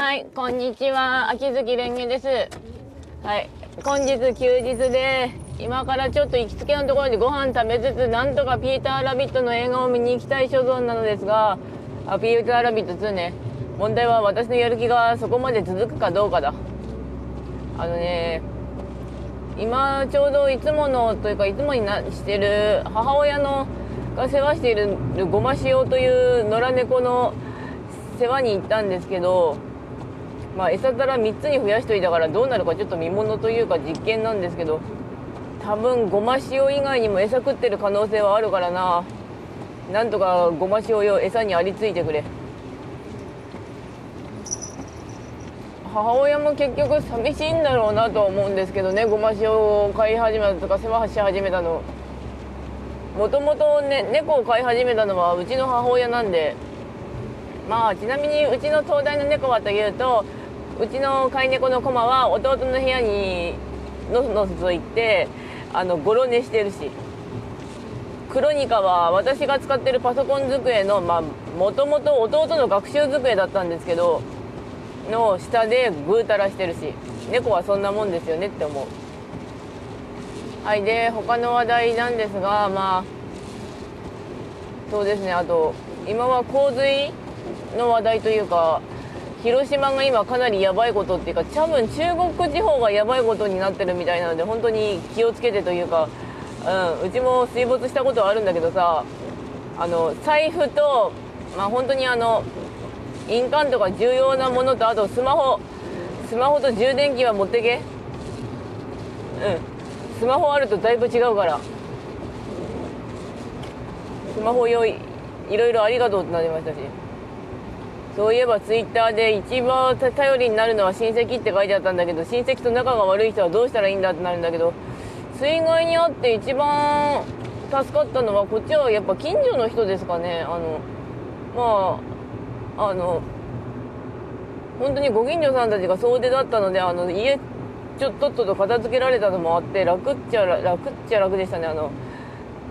はい、こんにちは。秋月蓮華です。はい、本日休日で、今からちょっと行きつけのところでご飯食べつつ、なんとかピーターラビットの映画を見に行きたい所存なのですが、あピーターラビット2ね。問題は私のやる気がそこまで続くかどうかだ。あのね、今ちょうどいつものというかいつもになしてる母親のが世話しているごま塩という野良猫の世話に行ったんですけど、まあ、餌皿3つに増やしといたからどうなるかちょっと見ものというか実験なんですけど多分ごま塩以外にも餌食ってる可能性はあるからな。なんとかごま塩よ餌にありついてくれ。母親も結局寂しいんだろうなと思うんですけどね。ごま塩を飼い始めたとか世話し始めたの。もともとね猫を飼い始めたのはうちの母親なんで。まあちなみにうちの東大の猫はというとうちの飼い猫のコマは弟の部屋にのそのそと行ってあのゴロ寝してるし。クロニカは私が使ってるパソコン机のまあもともと弟の学習机だったんですけどの下でぐうたらしてるし。猫はそんなもんですよねって思う。はいで他の話題なんですがまあそうですね。あと今は洪水の話題というか広島が今かなりやばいことっていうか多分中国地方がやばいことになってるみたいなので本当に気をつけてというか、うん、うちも水没したことはあるんだけどさあの財布とまあ本当にあの印鑑とか重要なものとあとスマホスマホと充電器は持ってけ。うん。スマホあるとだいぶ違うから。スマホ用意いろいろありがとうってなりましたし。そういえばツイッターで一番頼りになるのは親戚って書いてあったんだけど親戚と仲が悪い人はどうしたらいいんだってなるんだけど水害にあって一番助かったのはこっちはやっぱ近所の人ですかね。あのまああの本当にご近所さんたちが総出だったのであの家ちょっとっとと片付けられたのもあって楽っちゃ楽っちゃ楽でしたね。あの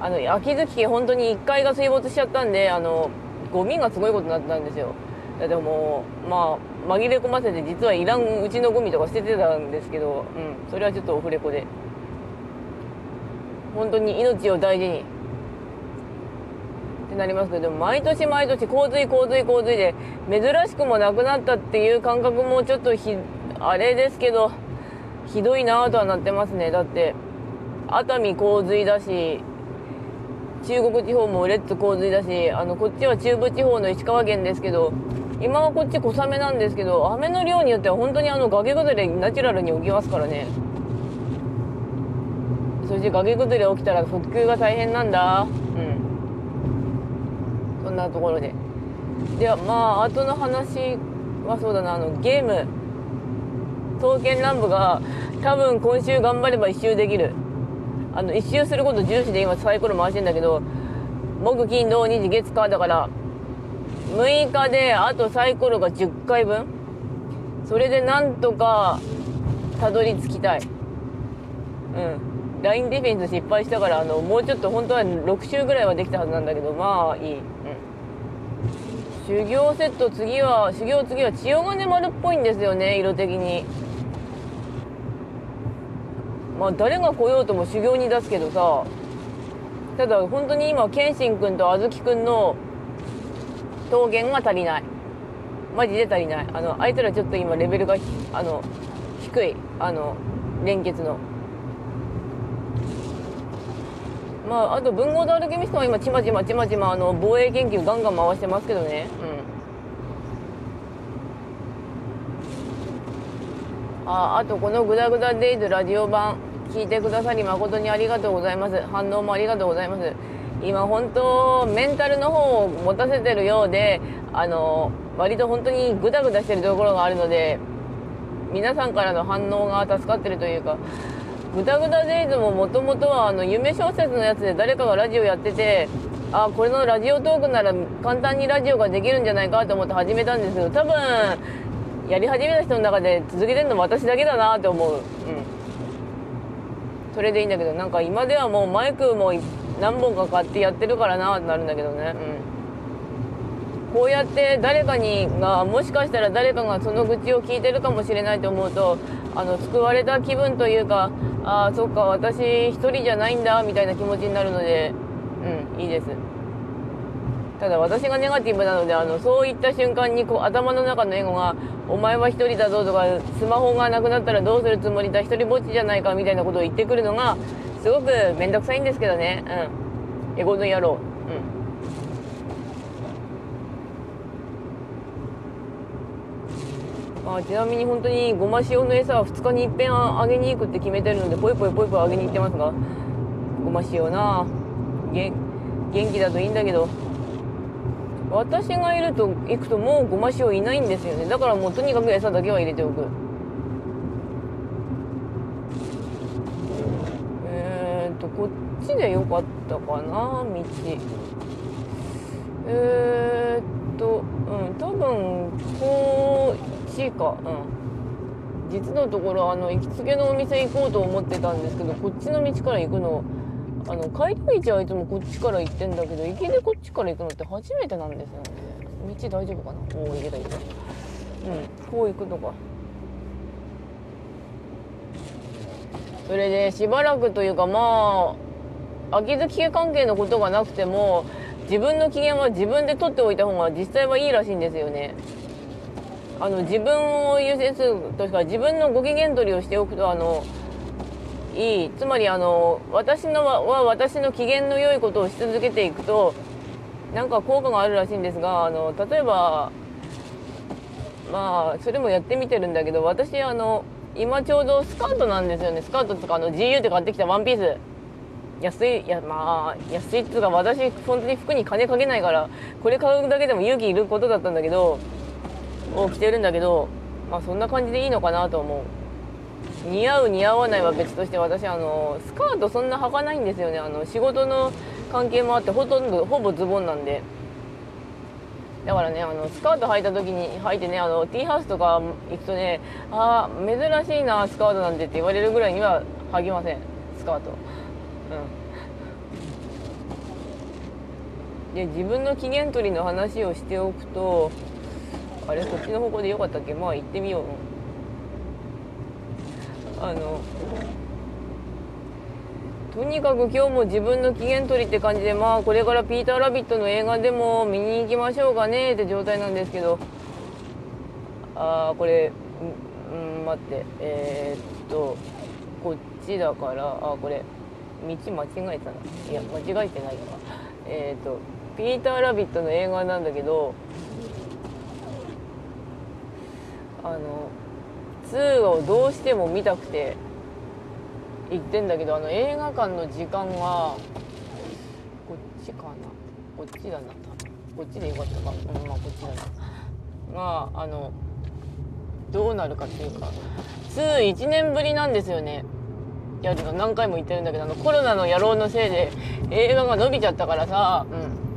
あの秋月家本当に1階が水没しちゃったんであのゴミがすごいことになったんですよ。やでもまあ紛れ込ませて実はいらんうちのゴミとか捨ててたんですけど、うん、それはちょっとオフレコで。本当に命を大事に。ってなりますけど毎年毎年洪水洪水洪水で珍しくもなくなったっていう感覚もちょっとひあれですけどひどいなぁとはなってますね。だって熱海洪水だし中国地方もレッツ洪水だしあのこっちは中部地方の石川県ですけど今はこっち小雨なんですけど雨の量によっては本当にあの崖崩れナチュラルに起きますからね。そして崖崩れ起きたら復旧が大変なんだ。うん。そんなところで。ではまあ後の話はそうだな。あのゲーム。刀剣乱舞が多分今週頑張れば一周できる。あの一周すること重視で今サイコロ回してんだけど木金土日月火だから6日であとサイコロが10回分？それでなんとかたどり着きたい。うん。ラインディフェンス失敗したからあのもうちょっと本当は6周ぐらいはできたはずなんだけどまあいい、うん、修行セット次は修行次は千代金丸っぽいんですよね色的に。まあ誰が来ようとも修行に出すけどさ。ただ本当に今謙信君とあずき君の桃源が足りない。マジで足りない。あのあいつらちょっと今レベルがあの低い。あの連結の。まああと文豪とアルケミストは今ちまちまちまちまあの防衛研究ガンガン回してますけどね。うん。ああとこの「グダグダデイズ」ラジオ版聞いてくださり誠にありがとうございます。反応もありがとうございます。今本当メンタルの方を持たせてるようであの割と本当にグダグダしてるところがあるので皆さんからの反応が助かってるというかグダグダデイズももともとはあの夢小説のやつで誰かがラジオやっててあこれのラジオトークなら簡単にラジオができるんじゃないかと思って始めたんですけど多分やり始めた人の中で続けてるの私だけだなって思う。うん。それでいいんだけどなんか今ではもうマイクも何本か買ってやってるからなってなるんだけどね。うん。こうやって誰かにがもしかしたら誰かがその愚痴を聞いてるかもしれないと思うとあの救われた気分というかああそっか私一人じゃないんだみたいな気持ちになるのでうんいいです。ただ私がネガティブなのであのそういった瞬間にこう頭の中のエゴが「お前は一人だぞ」とか「スマホがなくなったらどうするつもりだ一人ぼっちじゃないか」みたいなことを言ってくるのがすごく面倒くさいんですけどね。うん。エゴの野郎。うん。あちなみに本当にごま塩の餌は2日にいっぺんあげに行くって決めてるのでぽいぽいぽいぽいあげに行ってますが。ごま塩な。元気だといいんだけど。私がいると行くともうごま塩いないんですよね。だからもうとにかく餌だけは入れておくえー、っとこっちでよかったかな道。えー、っとうん多分こっちかうん。実のところあの行きつけのお店行こうと思ってたんですけどこっちの道から行くのあの帰り道はいつもこっちから行ってんだけど行きでこっちから行くのって初めてなんですよね。道大丈夫かな？おお行けた行けたうんこう行くのか。それでしばらくというかまあ秋月家関係のことがなくても自分の機嫌は自分で取っておいた方が実際はいいらしいんですよね。あの自分を優先するとしか自分のご機嫌取りをしておくとあのいい。つまりあの私のは私の機嫌の良いことをし続けていくとなんか効果があるらしいんですがあの例えばまあそれもやってみてるんだけど私あの今ちょうどスカートなんですよね。スカートとかあの GU で買ってきたワンピース。安いいやまあ安いっつうか私本当に服に金かけないからこれ買うだけでも勇気いることだったんだけどを着てるんだけどまあそんな感じでいいのかなと思う。似合う似合わないは別として私あのスカートそんな履かないんですよね。あの仕事の関係もあってほとんどほぼズボンなんで。だからねあのスカート履いた時に履いてねあのティーハウスとか行くとねああ珍しいなスカートなんてって言われるぐらいには履きません。スカート。うん。で自分の機嫌取りの話をしておくとあれこっちの方向でよかったっけ？まあ行ってみよう。あのとにかく今日も自分の機嫌取りって感じでまあこれからピーター・ラビットの映画でも見に行きましょうかねって状態なんですけど。ああこれうん待って。えー、っとこっちだからあこれ。道間違えたな。いや間違えてないわえー、っとピーター・ラビットの映画なんだけどあの2をどうしても見たくて行ってんだけどあの映画館の時間がこっちかな。こっちだな。こっちでよかったか。うんまあこっちだな。まああのどうなるかっていうか。21年ぶりなんですよね。やるの何回も言ってるんだけどあのコロナの野郎のせいで映画が伸びちゃったからさ。うん。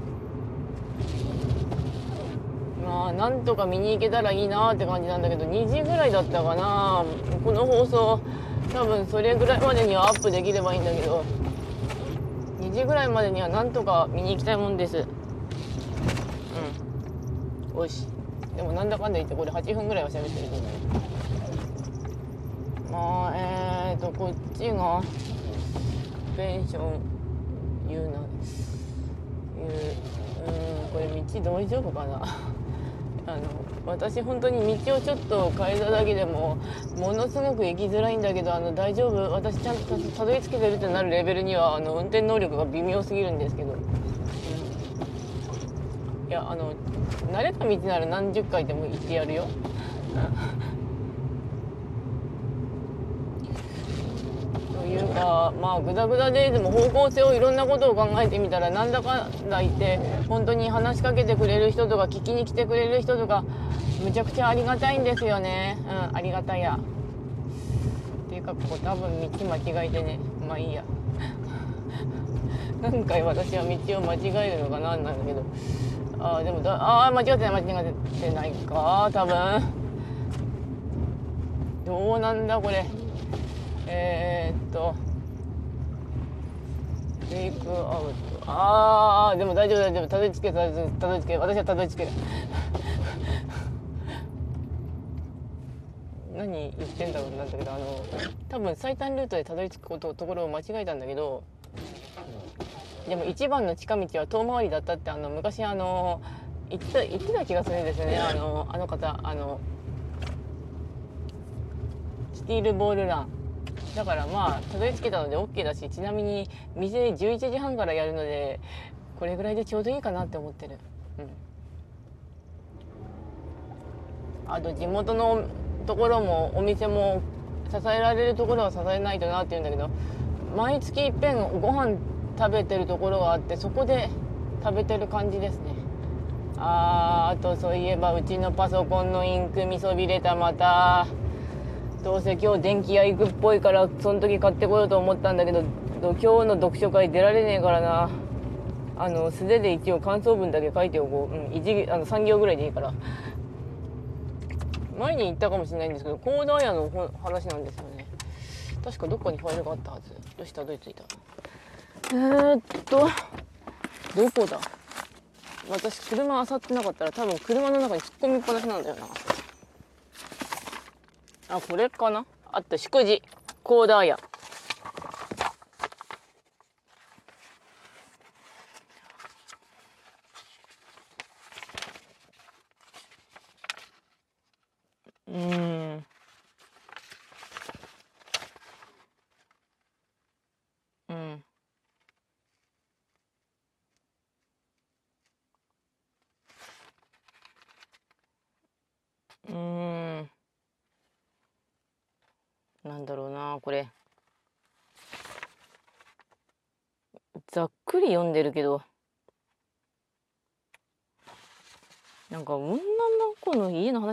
まあなんとか見に行けたらいいなって感じなんだけど2時ぐらいだったかな。この放送多分それぐらいまでにはアップできればいいんだけど2時ぐらいまでにはなんとか見に行きたいもんです。うん。よしでもなんだかんだ言ってこれ8分ぐらいは喋ってるけどね。まあえーとこっちがペンション言うな。言ううんこれ道大丈夫かな。あの私本当に道をちょっと変えただけでもものすごく行きづらいんだけどあの大丈夫。私ちゃんとたどり着けてるってなるレベルにはあの運転能力が微妙すぎるんですけど、うん、いやあの慣れた道なら何十回でも行ってやるよ。というかまあグダグダででも方向性をいろんなことを考えてみたらなんだかんだ言って本当に話しかけてくれる人とか聞きに来てくれる人とかむちゃくちゃありがたいんですよね。うんありがたいや。っていうかここ多分道間違えてね。まあいいや。何回私は道を間違えるのかななんだけど。ああでもだああ間違ってない間違ってないか多分。どうなんだこれ。えー、っとテイクアウト。ああでも大丈夫大丈夫。たどり着けたどり着けたどり着け私はたどり着ける。何言ってんだろうなんだけどあの多分最短ルートでたどり着くことところを間違えたんだけどでも一番の近道は遠回りだったってあの昔あの言ってた言ってた気がするんですよね。あのあの方あのスティールボールラン。だからまあたどり着けたので OK だしちなみに店11時半からやるのでこれぐらいでちょうどいいかなって思ってる。うん。あと地元のところもお店も支えられるところは支えないとなって言うんだけど毎月いっぺんご飯食べてるところがあってそこで食べてる感じですね。あーあとそういえばうちのパソコンのインク見そびれたまた。どうせ今日電気屋行くっぽいからその時買ってこようと思ったんだけど今日の読書会出られねえからな。あの素手で一応感想文だけ書いておこう、うん、一あの3行ぐらいでいいから。前に言ったかもしれないんですけどコーダー屋の話なんですよね。確かどっかにファイルがあったはず。よした？どり着いた？えー、っとどこだ？私車あさってなかったら多分車の中に突っ込みっぱなしなんだよなあこれかな？あと祝辞。コーダーやうんうんうんなんだろうなこれ。ざっくり読んでるけど。なんか女の子の家の話